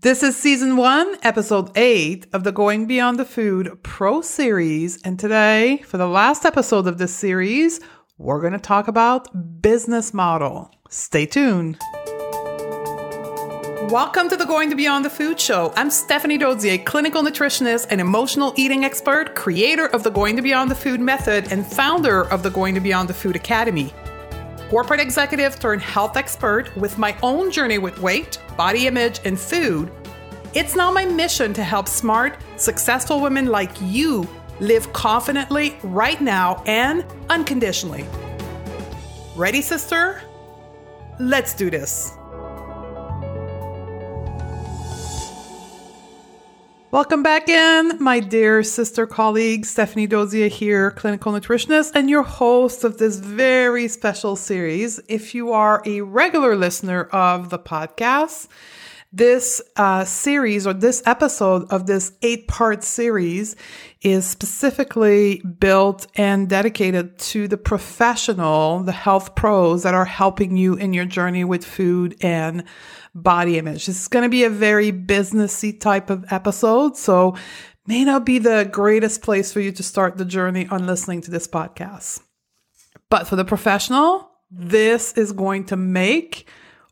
This is season one, episode eight of the Going Beyond the Food Pro series. And today, for the last episode of this series, we're going to talk about business model. Stay tuned. Welcome to the Going to Beyond the Food Show. I'm Stephanie Dodier, clinical nutritionist and emotional eating expert, creator of the Going to Beyond the Food method, and founder of the Going to Beyond the Food Academy corporate executive turned health expert with my own journey with weight, body image, and food, it's now my mission to help smart, successful women like you live confidently right now and unconditionally. Ready, sister? Let's do this. Welcome back in, my dear sister colleague, Stephanie Dodier here, clinical nutritionist, and your host of this very special series. If you are a regular listener of the podcast, this uh, series or this episode of this eight part series is specifically built and dedicated to the professional, the health pros that are helping you in your journey with food and body image. Is going to be a very businessy type of episode. So may not be the greatest place for you to start the journey on listening to this podcast. But for the professional, this is going to make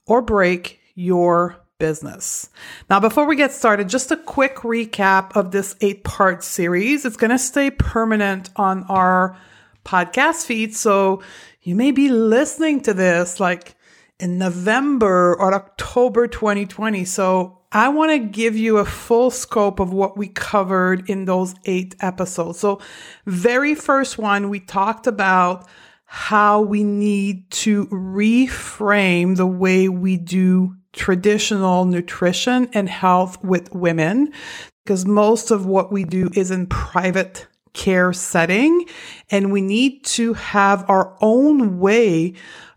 or break your business. Now, before we get started, just a quick recap of this eight part series. It's going to stay permanent on our podcast feed. So you may be listening to this like in November or October 2020. So I want to give you a full scope of what we covered in those eight episodes. So, very first one, we talked about how we need to reframe the way we do traditional nutrition and health with women because most of what we do is in private care setting and we need to have our own way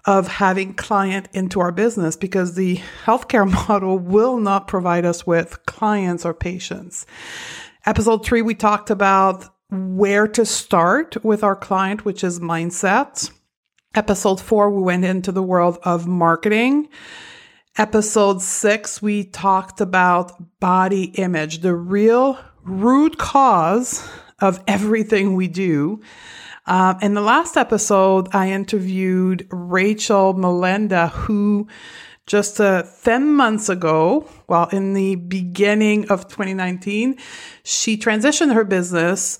of having client into our business because the healthcare model will not provide us with clients or patients. Episode three, we talked about where to start with our client, which is mindset. Episode four, we went into the world of marketing. Episode six, we talked about body image, the real root cause of everything we do. Um, in the last episode, I interviewed Rachel Melenda, who just uh, 10 months ago, well, in the beginning of 2019, she transitioned her business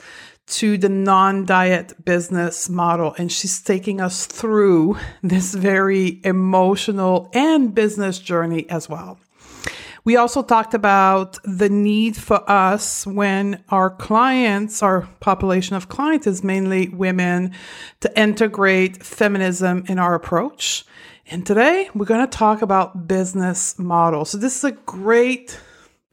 to the non diet business model. And she's taking us through this very emotional and business journey as well. We also talked about the need for us when our clients, our population of clients is mainly women, to integrate feminism in our approach. And today we're going to talk about business models. So this is a great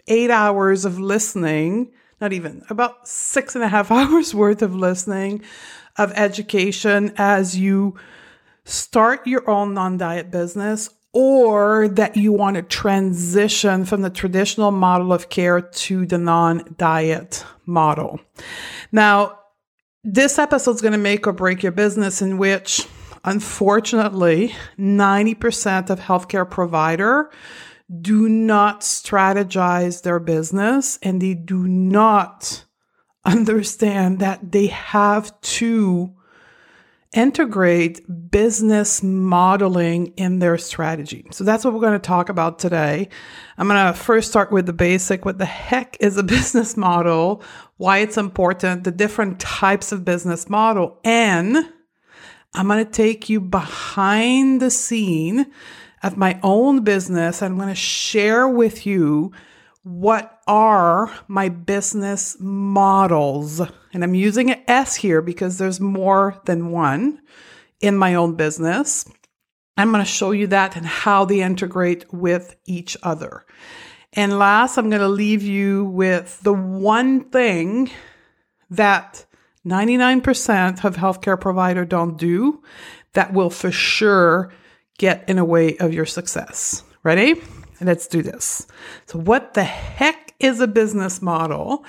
eight hours of listening, not even about six and a half hours worth of listening, of education as you start your own non diet business or that you want to transition from the traditional model of care to the non diet model. Now, this episode is going to make or break your business, in which, unfortunately, 90% of healthcare provider do not strategize their business and they do not understand that they have to integrate business modeling in their strategy. So that's what we're going to talk about today. I'm going to first start with the basic. What the heck is a business model? Why it's important, the different types of business model, and I'm going to take you behind the scene of my own business. I'm going to share with you what are my business models? And I'm using an S here because there's more than one in my own business. I'm going to show you that and how they integrate with each other. And last, I'm going to leave you with the one thing that 99% of healthcare provider don't do that will for sure get in a way of your success. Ready? Let's do this. So, what the heck is a business model?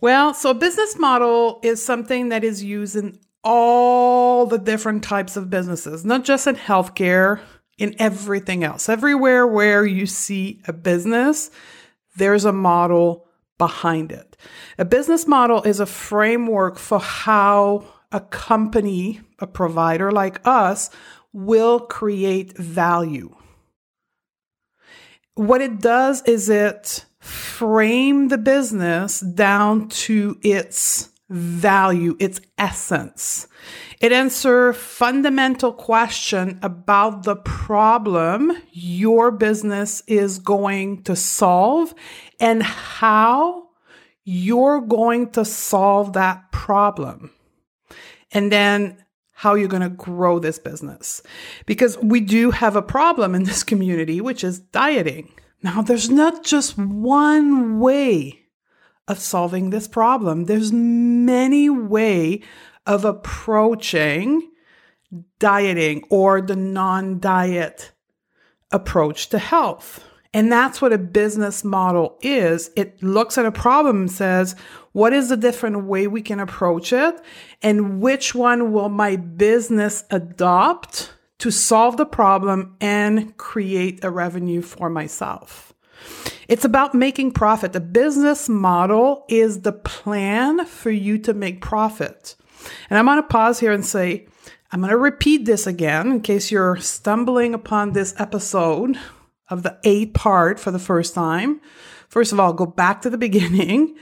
Well, so a business model is something that is used in all the different types of businesses, not just in healthcare, in everything else. Everywhere where you see a business, there's a model behind it. A business model is a framework for how a company, a provider like us, will create value. What it does is it frame the business down to its value, its essence. It answers fundamental question about the problem your business is going to solve and how you're going to solve that problem. And then how you're going to grow this business. Because we do have a problem in this community, which is dieting. Now, there's not just one way of solving this problem. There's many way of approaching dieting or the non-diet approach to health. And that's what a business model is. It looks at a problem and says, what is the different way we can approach it? And which one will my business adopt to solve the problem and create a revenue for myself? It's about making profit. The business model is the plan for you to make profit. And I'm going to pause here and say, I'm going to repeat this again in case you're stumbling upon this episode of the A part for the first time. First of all, go back to the beginning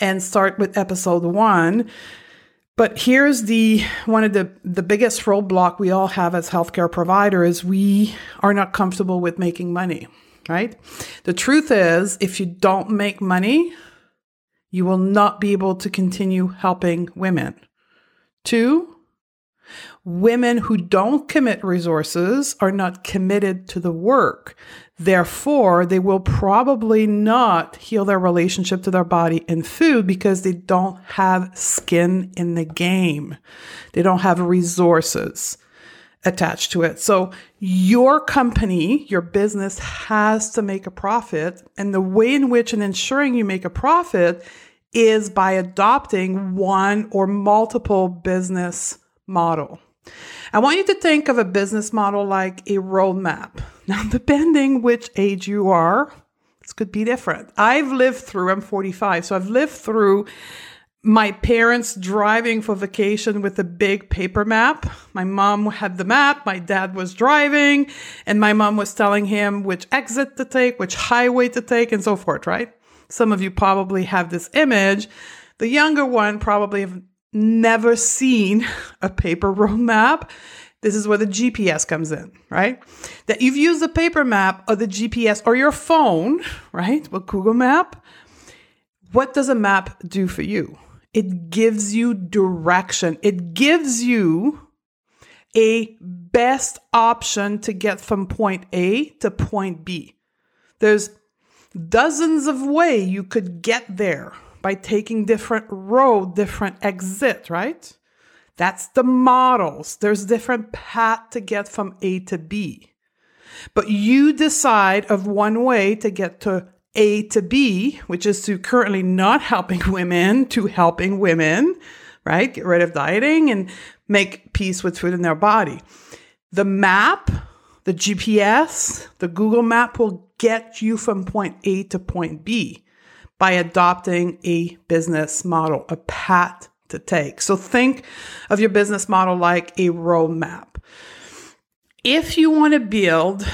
and start with episode one. But here's the one of the the biggest roadblock we all have as healthcare providers. We are not comfortable with making money right? The truth is, if you don't make money, you will not be able to continue helping women. Two, women who don't commit resources are not committed to the work. Therefore, they will probably not heal their relationship to their body and food because they don't have skin in the game. They don't have resources attached to it. So your company, your business has to make a profit. And the way in which and ensuring you make a profit is by adopting one or multiple business model. I want you to think of a business model like a roadmap. Now, depending which age you are, this could be different. I've lived through, I'm 45, so I've lived through my parents driving for vacation with a big paper map. My mom had the map, my dad was driving, and my mom was telling him which exit to take, which highway to take, and so forth, right? Some of you probably have this image. The younger one probably have never seen a paper road map. This is where the GPS comes in, right? That you've used the paper map or the GPS or your phone, right? With Google Map. What does a map do for you? It gives you direction. It gives you a best option to get from point A to point B. There's dozens of ways you could get there by taking different road, different exit, right? That's the models. There's different path to get from A to B. But you decide of one way to get to a to B, which is to currently not helping women to helping women, right? Get rid of dieting and make peace with food in their body. The map, the GPS, the Google map will get you from point A to point B by adopting a business model, a path to take. So think of your business model like a roadmap. If you want to build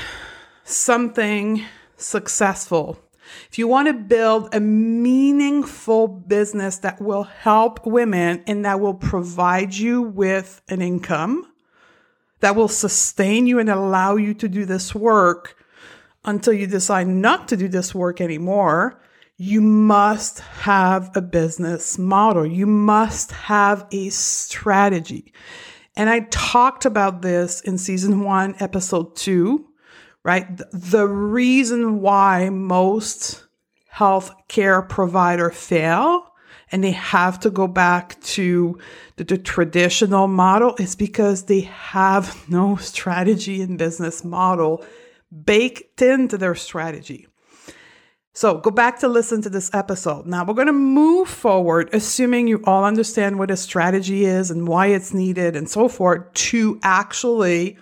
something successful if you want to build a meaningful business that will help women and that will provide you with an income, that will sustain you and allow you to do this work until you decide not to do this work anymore, you must have a business model. You must have a strategy. And I talked about this in season one, episode two, right? The reason why most healthcare provider fail and they have to go back to the, the, traditional model is because they have no strategy and business model baked into their strategy. So go back to listen to this episode. Now we're going to move forward, assuming you all understand what a strategy is and why it's needed and so forth, to actually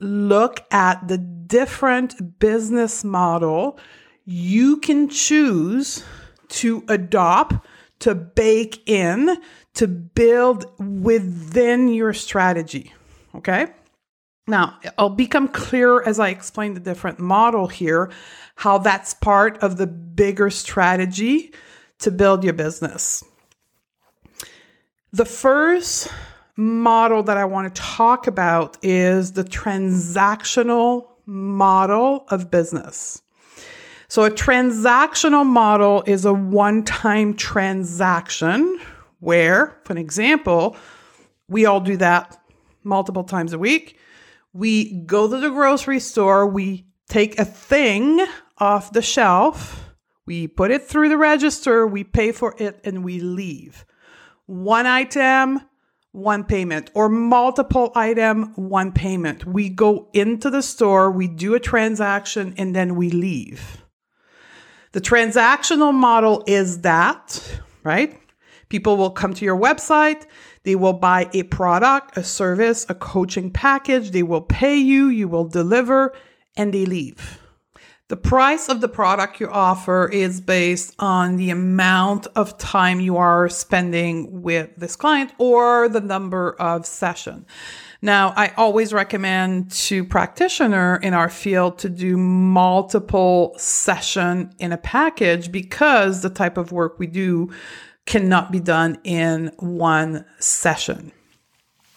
look at the different business model you can choose to adopt, to bake in, to build within your strategy. Okay. Now, I'll become clear as I explain the different model here, how that's part of the bigger strategy to build your business. The first model that I want to talk about is the transactional model of business. So, a transactional model is a one time transaction where, for an example, we all do that multiple times a week. We go to the grocery store, we take a thing off the shelf, we put it through the register, we pay for it, and we leave. One item, one payment, or multiple item, one payment. We go into the store, we do a transaction, and then we leave. The transactional model is that, right? People will come to your website, they will buy a product, a service, a coaching package, they will pay you, you will deliver, and they leave. The price of the product you offer is based on the amount of time you are spending with this client or the number of session. Now, I always recommend to practitioner in our field to do multiple session in a package because the type of work we do cannot be done in one session.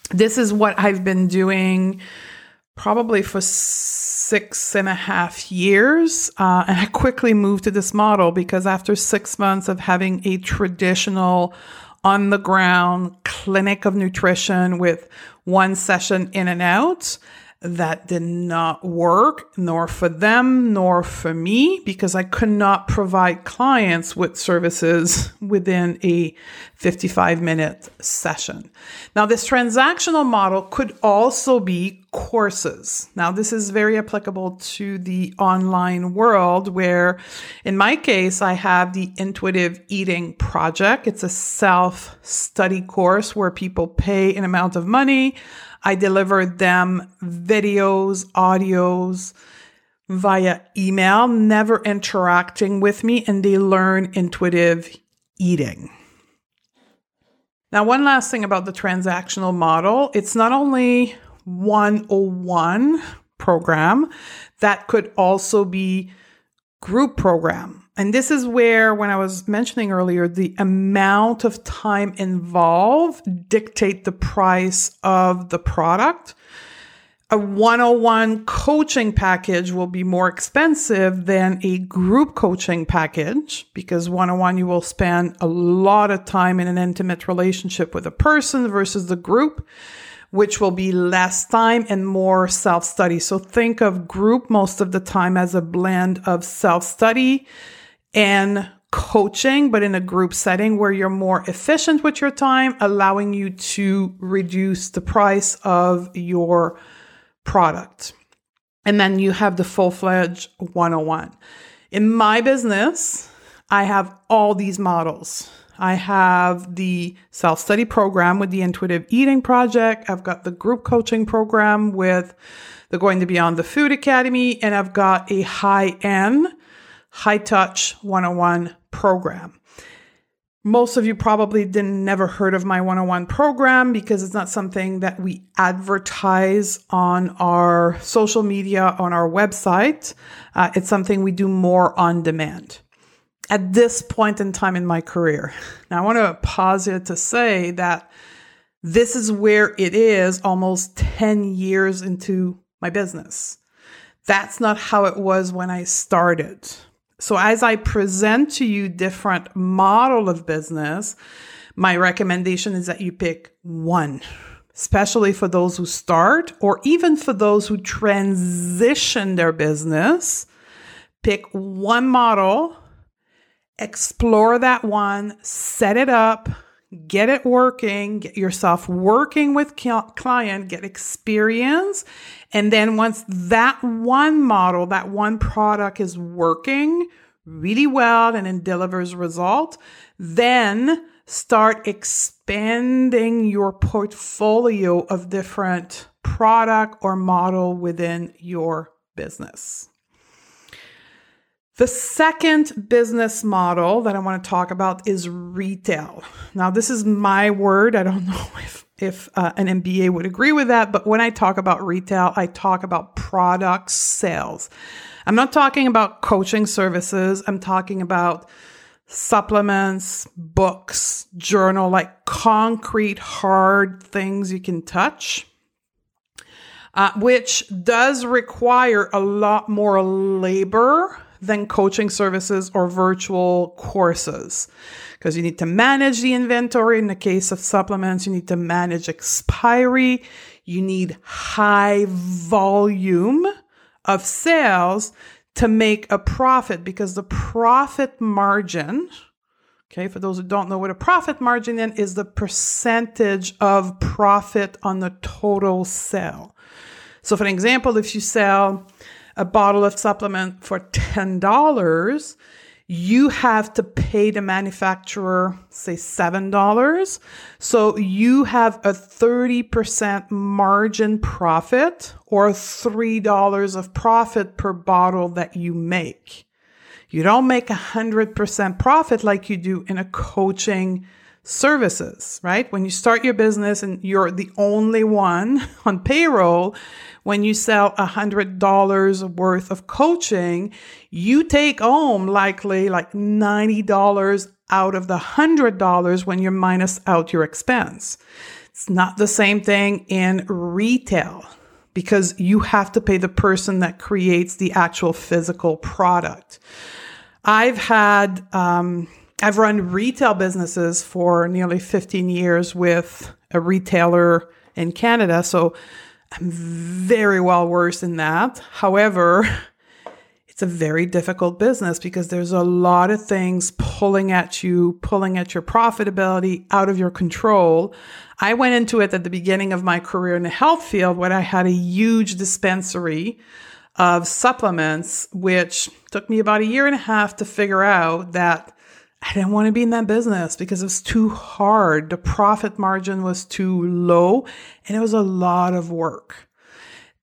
This is what I've been doing probably for six and a half years. Uh, and I quickly moved to this model because after six months of having a traditional on the ground clinic of nutrition with one session in and out, that did not work, nor for them, nor for me, because I could not provide clients with services within a 55 minute session. Now, this transactional model could also be courses. Now, this is very applicable to the online world, where in my case, I have the Intuitive Eating Project. It's a self study course where people pay an amount of money. I deliver them videos, audios via email, never interacting with me, and they learn intuitive eating. Now, one last thing about the transactional model it's not only 101 program, that could also be group program. And this is where, when I was mentioning earlier, the amount of time involved dictate the price of the product. A 101 coaching package will be more expensive than a group coaching package because 101 you will spend a lot of time in an intimate relationship with a person versus the group which will be less time and more self study. So think of group most of the time as a blend of self study and coaching, but in a group setting where you're more efficient with your time, allowing you to reduce the price of your product. And then you have the full fledged 101. In my business, I have all these models. I have the self study program with the Intuitive Eating Project. I've got the group coaching program with the Going to Beyond the Food Academy, and I've got a high end, high touch 101 program. Most of you probably didn't never heard of my 101 program because it's not something that we advertise on our social media, on our website. Uh, it's something we do more on demand at this point in time in my career. Now, I want to pause here to say that this is where it is almost 10 years into my business. That's not how it was when I started. So, as I present to you different model of business, my recommendation is that you pick one, especially for those who start or even for those who transition their business. Pick one model explore that one, set it up, get it working, get yourself working with client, get experience. And then once that one model, that one product is working really well and it delivers result, then start expanding your portfolio of different product or model within your business. The second business model that I want to talk about is retail. Now, this is my word. I don't know if if uh, an MBA would agree with that, but when I talk about retail, I talk about product sales. I'm not talking about coaching services. I'm talking about supplements, books, journal, like concrete, hard things you can touch, uh, which does require a lot more labor than coaching services or virtual courses because you need to manage the inventory. In the case of supplements, you need to manage expiry. You need high volume of sales to make a profit because the profit margin, okay, for those who don't know what a profit margin is, is the percentage of profit on the total sale. So, for an example, if you sell a bottle of supplement for $10, you have to pay the manufacturer, say $7. So you have a 30% margin profit or $3 of profit per bottle that you make. You don't make a 100% profit like you do in a coaching services, right? When you start your business and you're the only one on payroll, when you sell a hundred dollars worth of coaching, you take home likely like $90 out of the hundred dollars when you minus out your expense. It's not the same thing in retail because you have to pay the person that creates the actual physical product. I've had, um, I've run retail businesses for nearly 15 years with a retailer in Canada. So I'm very well versed in that. However, it's a very difficult business because there's a lot of things pulling at you, pulling at your profitability out of your control. I went into it at the beginning of my career in the health field when I had a huge dispensary of supplements, which took me about a year and a half to figure out that I didn't want to be in that business because it was too hard. The profit margin was too low and it was a lot of work.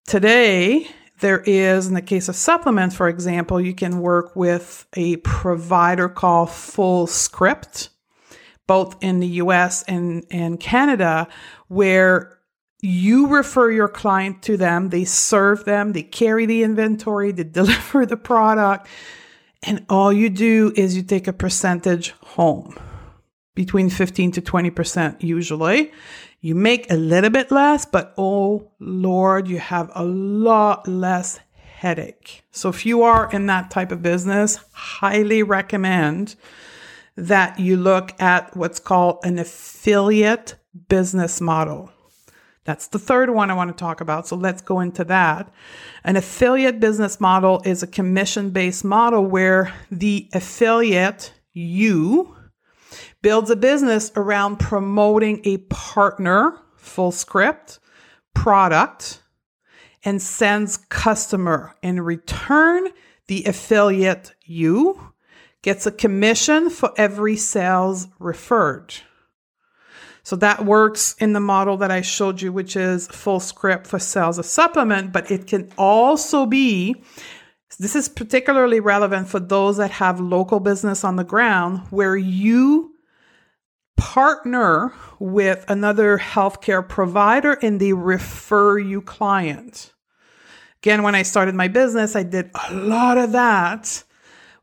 Today, there is, in the case of supplements, for example, you can work with a provider called Fullscript, both in the US and, and Canada, where you refer your client to them, they serve them, they carry the inventory, they deliver the product and all you do is you take a percentage home, between 15 to 20% usually. You make a little bit less, but oh Lord, you have a lot less headache. So if you are in that type of business, highly recommend that you look at what's called an affiliate business model. That's the third one I want to talk about. So let's go into that. An affiliate business model is a commission based model where the affiliate, you, builds a business around promoting a partner, Fullscript, product, and sends customer. In return, the affiliate, you, gets a commission for every sales referred. So that works in the model that I showed you, which is Fullscript for sales of supplement, but it can also be this is particularly relevant for those that have local business on the ground where you partner with another healthcare provider and they refer you client. Again, when I started my business, I did a lot of that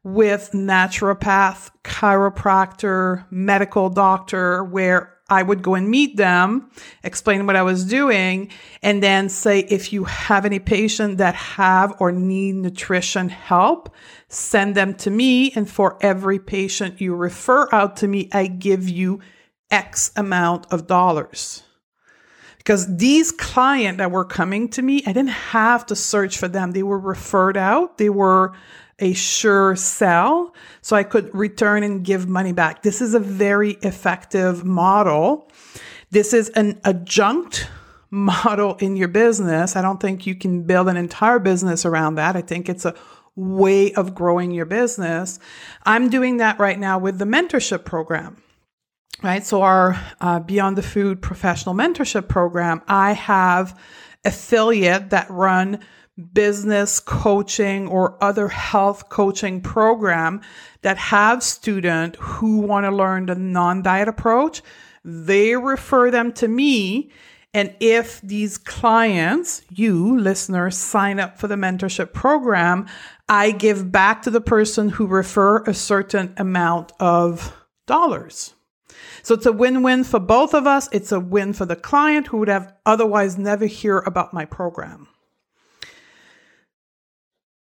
with naturopath, chiropractor, medical doctor, where I would go and meet them, explain what I was doing, and then say, if you have any patient that have or need nutrition help, send them to me. And for every patient you refer out to me, I give you X amount of dollars. Because these clients that were coming to me, I didn't have to search for them. They were referred out. They were a sure sell so I could return and give money back. This is a very effective model. This is an adjunct model in your business. I don't think you can build an entire business around that. I think it's a way of growing your business. I'm doing that right now with the mentorship program. Right. So, our uh, Beyond the Food professional mentorship program, I have affiliate that run business coaching or other health coaching program that have student who want to learn the non-diet approach, they refer them to me. And if these clients, you listeners, sign up for the mentorship program, I give back to the person who refer a certain amount of dollars. So it's a win-win for both of us. It's a win for the client who would have otherwise never hear about my program.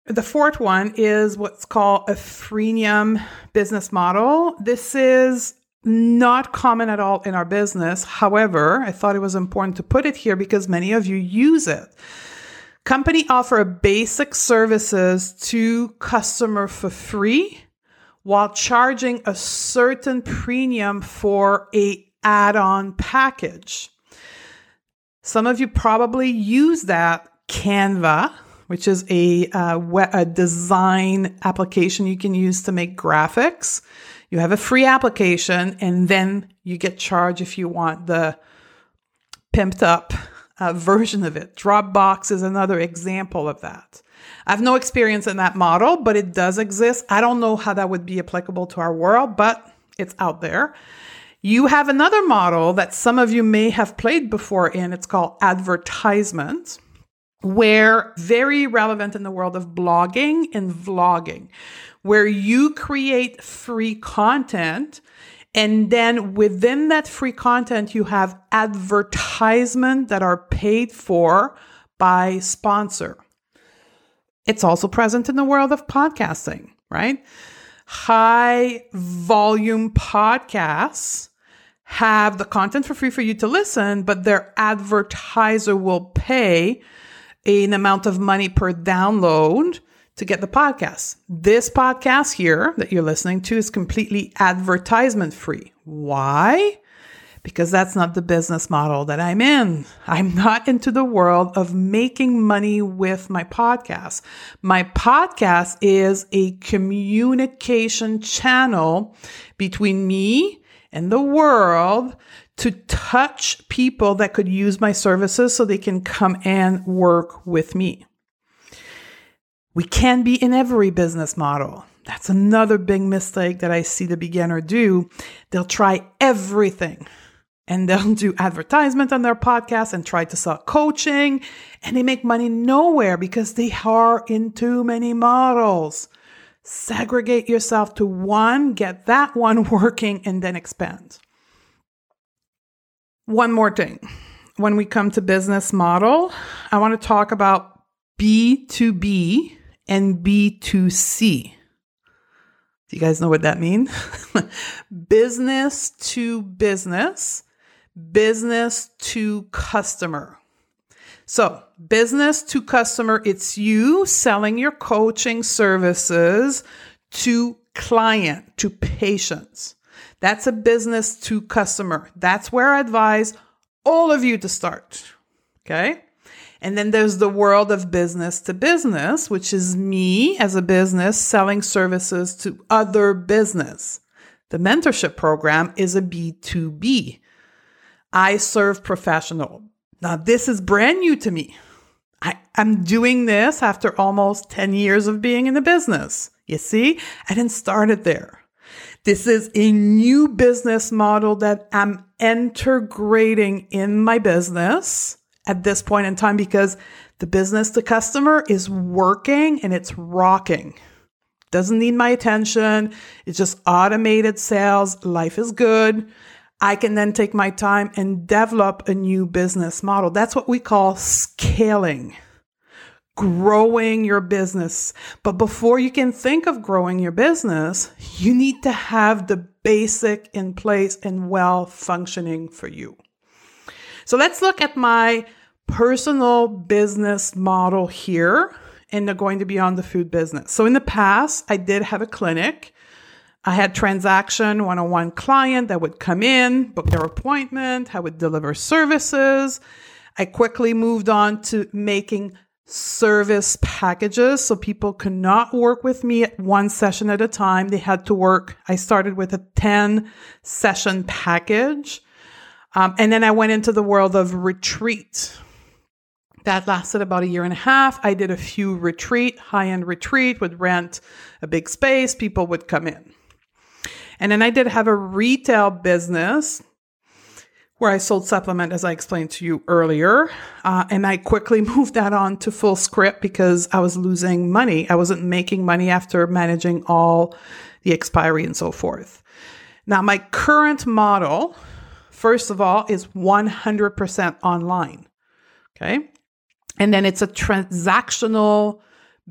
The fourth one is what's called a freemium business model. This is not common at all in our business. However, I thought it was important to put it here because many of you use it. Company offer basic services to customer for free while charging a certain premium for a add-on package. Some of you probably use that Canva which is a, uh, a design application you can use to make graphics. You have a free application, and then you get charged if you want the pimped up uh, version of it. Dropbox is another example of that. I have no experience in that model, but it does exist. I don't know how that would be applicable to our world, but it's out there. You have another model that some of you may have played before in. It's called advertisement where very relevant in the world of blogging and vlogging, where you create free content. And then within that free content, you have advertisement that are paid for by sponsor. It's also present in the world of podcasting, right? High volume podcasts have the content for free for you to listen, but their advertiser will pay an amount of money per download to get the podcast. This podcast here that you're listening to is completely advertisement free. Why? Because that's not the business model that I'm in. I'm not into the world of making money with my podcast. My podcast is a communication channel between me and the world to touch people that could use my services so they can come and work with me. We can be in every business model. That's another big mistake that I see the beginner do. They'll try everything and they'll do advertisement on their podcast and try to sell coaching and they make money nowhere because they are in too many models. Segregate yourself to one, get that one working, and then expand. One more thing. When we come to business model, I want to talk about B2B and B2C. Do you guys know what that means? business to business, business to customer. So, business to customer, it's you selling your coaching services to client, to patients. That's a business to customer. That's where I advise all of you to start. Okay. And then there's the world of business to business, which is me as a business selling services to other business. The mentorship program is a B2B. I serve professional. Now, this is brand new to me. I, am doing this after almost 10 years of being in the business. You see, I didn't start it there. This is a new business model that I'm integrating in my business at this point in time because the business to customer is working and it's rocking. Doesn't need my attention. It's just automated sales. Life is good. I can then take my time and develop a new business model. That's what we call scaling growing your business. But before you can think of growing your business, you need to have the basic in place and well functioning for you. So let's look at my personal business model here and they're going to be on the food business. So in the past, I did have a clinic. I had transaction one-on-one client that would come in, book their appointment, I would deliver services. I quickly moved on to making service packages. So people could not work with me at one session at a time. They had to work. I started with a 10 session package. Um, and then I went into the world of retreat. That lasted about a year and a half. I did a few retreat, high-end retreat, would rent a big space, people would come in. And then I did have a retail business where I sold supplement, as I explained to you earlier. Uh, and I quickly moved that on to Fullscript because I was losing money. I wasn't making money after managing all the expiry and so forth. Now, my current model, first of all, is 100% online. Okay. And then it's a transactional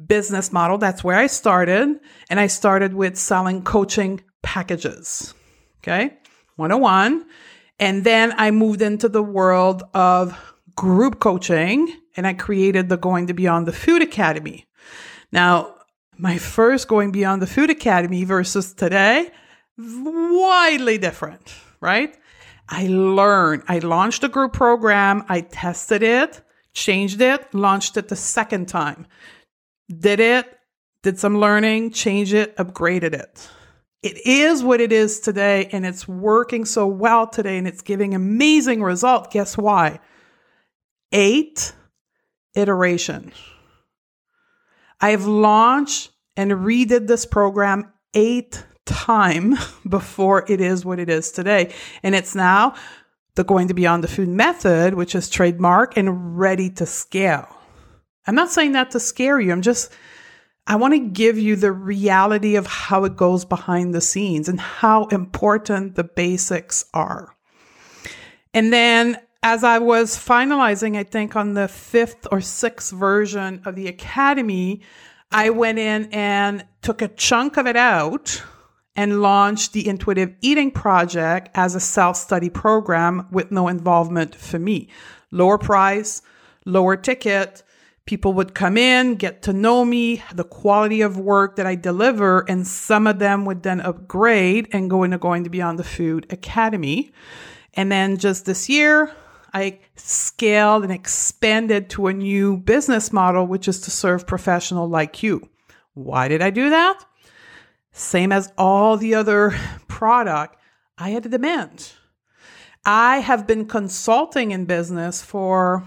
business model. That's where I started. And I started with selling coaching packages. Okay. 101. And then I moved into the world of group coaching and I created the Going to Beyond the Food Academy. Now, my first Going Beyond the Food Academy versus today, widely different, right? I learned, I launched a group program, I tested it, changed it, launched it the second time, did it, did some learning, changed it, upgraded it. It is what it is today, and it's working so well today, and it's giving amazing results. Guess why? Eight iteration. I've launched and redid this program eight time before it is what it is today. And it's now the going to beyond the food method, which is trademark and ready to scale. I'm not saying that to scare you. I'm just I want to give you the reality of how it goes behind the scenes and how important the basics are. And then as I was finalizing, I think on the fifth or sixth version of the Academy, I went in and took a chunk of it out and launched the Intuitive Eating Project as a self study program with no involvement for me. Lower price, lower ticket, people would come in, get to know me, the quality of work that I deliver, and some of them would then upgrade and go into going to beyond the food academy. And then just this year, I scaled and expanded to a new business model, which is to serve professional like you. Why did I do that? Same as all the other product, I had a demand. I have been consulting in business for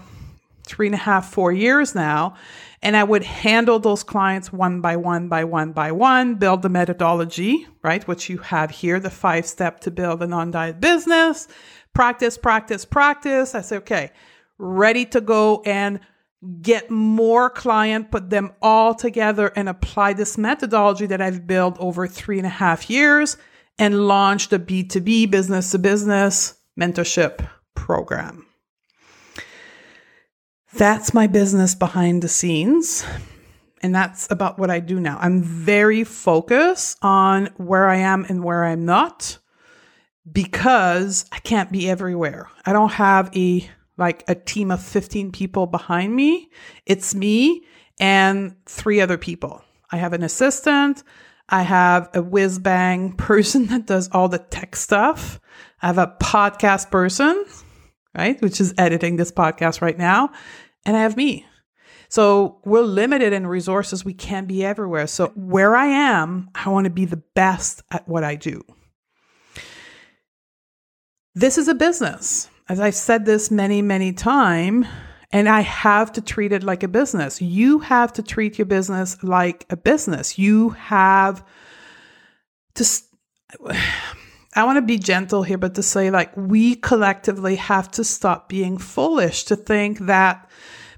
three and a half, four years now. And I would handle those clients one by one, by one, by one, build the methodology, right? Which you have here, the five step to build a non diet business, practice, practice, practice. I say, okay, ready to go and get more client, put them all together and apply this methodology that I've built over three and a half years and launch the B2B business to business mentorship program. That's my business behind the scenes. And that's about what I do now. I'm very focused on where I am and where I'm not because I can't be everywhere. I don't have a like a team of 15 people behind me. It's me and three other people. I have an assistant. I have a whiz bang person that does all the tech stuff. I have a podcast person right? Which is editing this podcast right now. And I have me. So we're limited in resources. We can't be everywhere. So where I am, I want to be the best at what I do. This is a business. As I've said this many, many times, and I have to treat it like a business. You have to treat your business like a business. You have to I want to be gentle here, but to say, like, we collectively have to stop being foolish to think that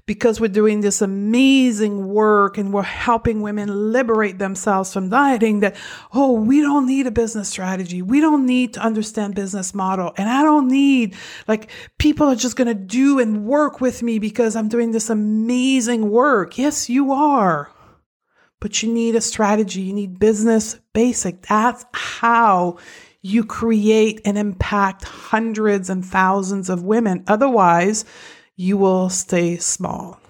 because we're doing this amazing work and we're helping women liberate themselves from dieting that oh we don't need a business strategy. We don't need to understand business model. And i don't need like people are just going to do and work with me because i'm doing this amazing work. Yes you are. But you need a strategy. You need business basic. That's how you create and impact hundreds and thousands of women. Otherwise, you will stay small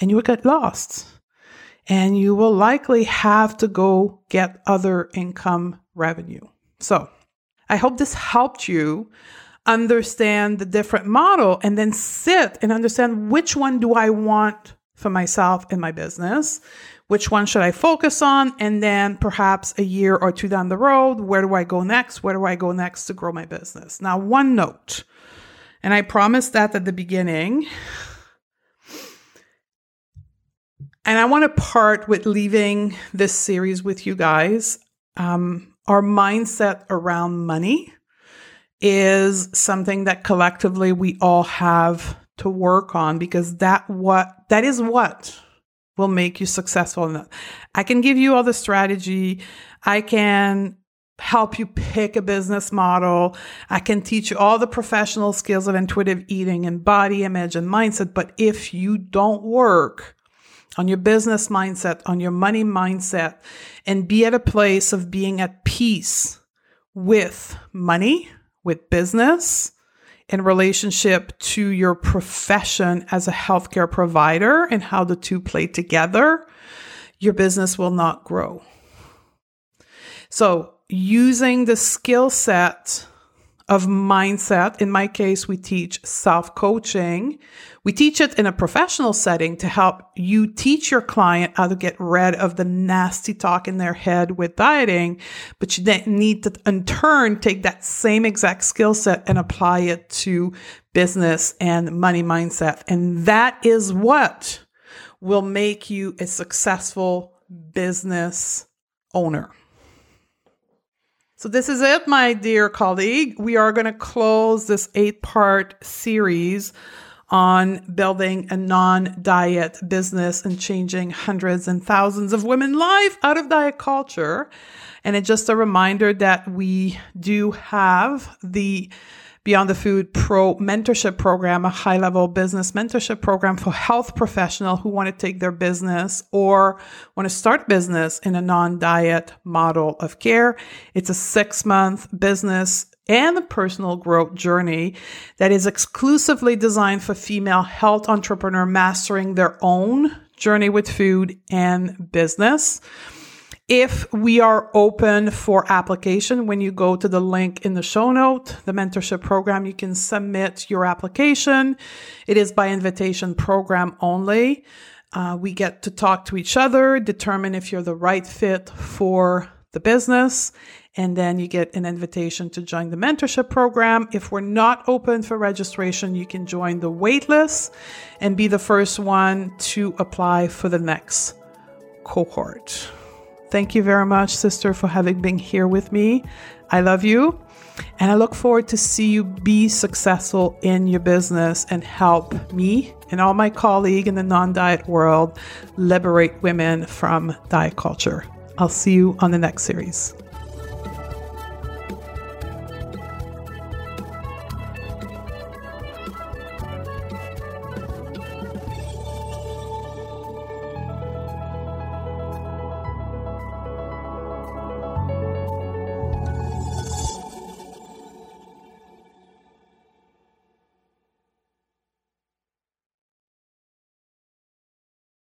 and you will get lost. And you will likely have to go get other income revenue. So, I hope this helped you understand the different model and then sit and understand which one do I want for myself in my business which one should I focus on? And then perhaps a year or two down the road, where do I go next? Where do I go next to grow my business? Now, one note, and I promised that at the beginning. And I want to part with leaving this series with you guys. Um, our mindset around money is something that collectively we all have to work on because that what that is what will make you successful. I can give you all the strategy. I can help you pick a business model. I can teach you all the professional skills of intuitive eating and body image and mindset. But if you don't work on your business mindset, on your money mindset, and be at a place of being at peace with money, with business, in relationship to your profession as a healthcare provider and how the two play together, your business will not grow. So, using the skill set of mindset, in my case, we teach self coaching. We teach it in a professional setting to help you teach your client how to get rid of the nasty talk in their head with dieting. But you need to, in turn, take that same exact skill set and apply it to business and money mindset. And that is what will make you a successful business owner. So, this is it, my dear colleague. We are going to close this eight part series on building a non diet business and changing hundreds and thousands of women life out of diet culture. And it's just a reminder that we do have the Beyond the Food Pro mentorship program, a high level business mentorship program for health professionals who want to take their business or want to start business in a non diet model of care. It's a six month business and the personal growth journey that is exclusively designed for female health entrepreneur mastering their own journey with food and business. If we are open for application, when you go to the link in the show note, the mentorship program, you can submit your application. It is by invitation program only. Uh, we get to talk to each other, determine if you're the right fit for the business, and then you get an invitation to join the mentorship program. If we're not open for registration, you can join the waitlist and be the first one to apply for the next cohort. Thank you very much, sister, for having been here with me. I love you. And I look forward to see you be successful in your business and help me and all my colleagues in the non-diet world liberate women from diet culture. I'll see you on the next series.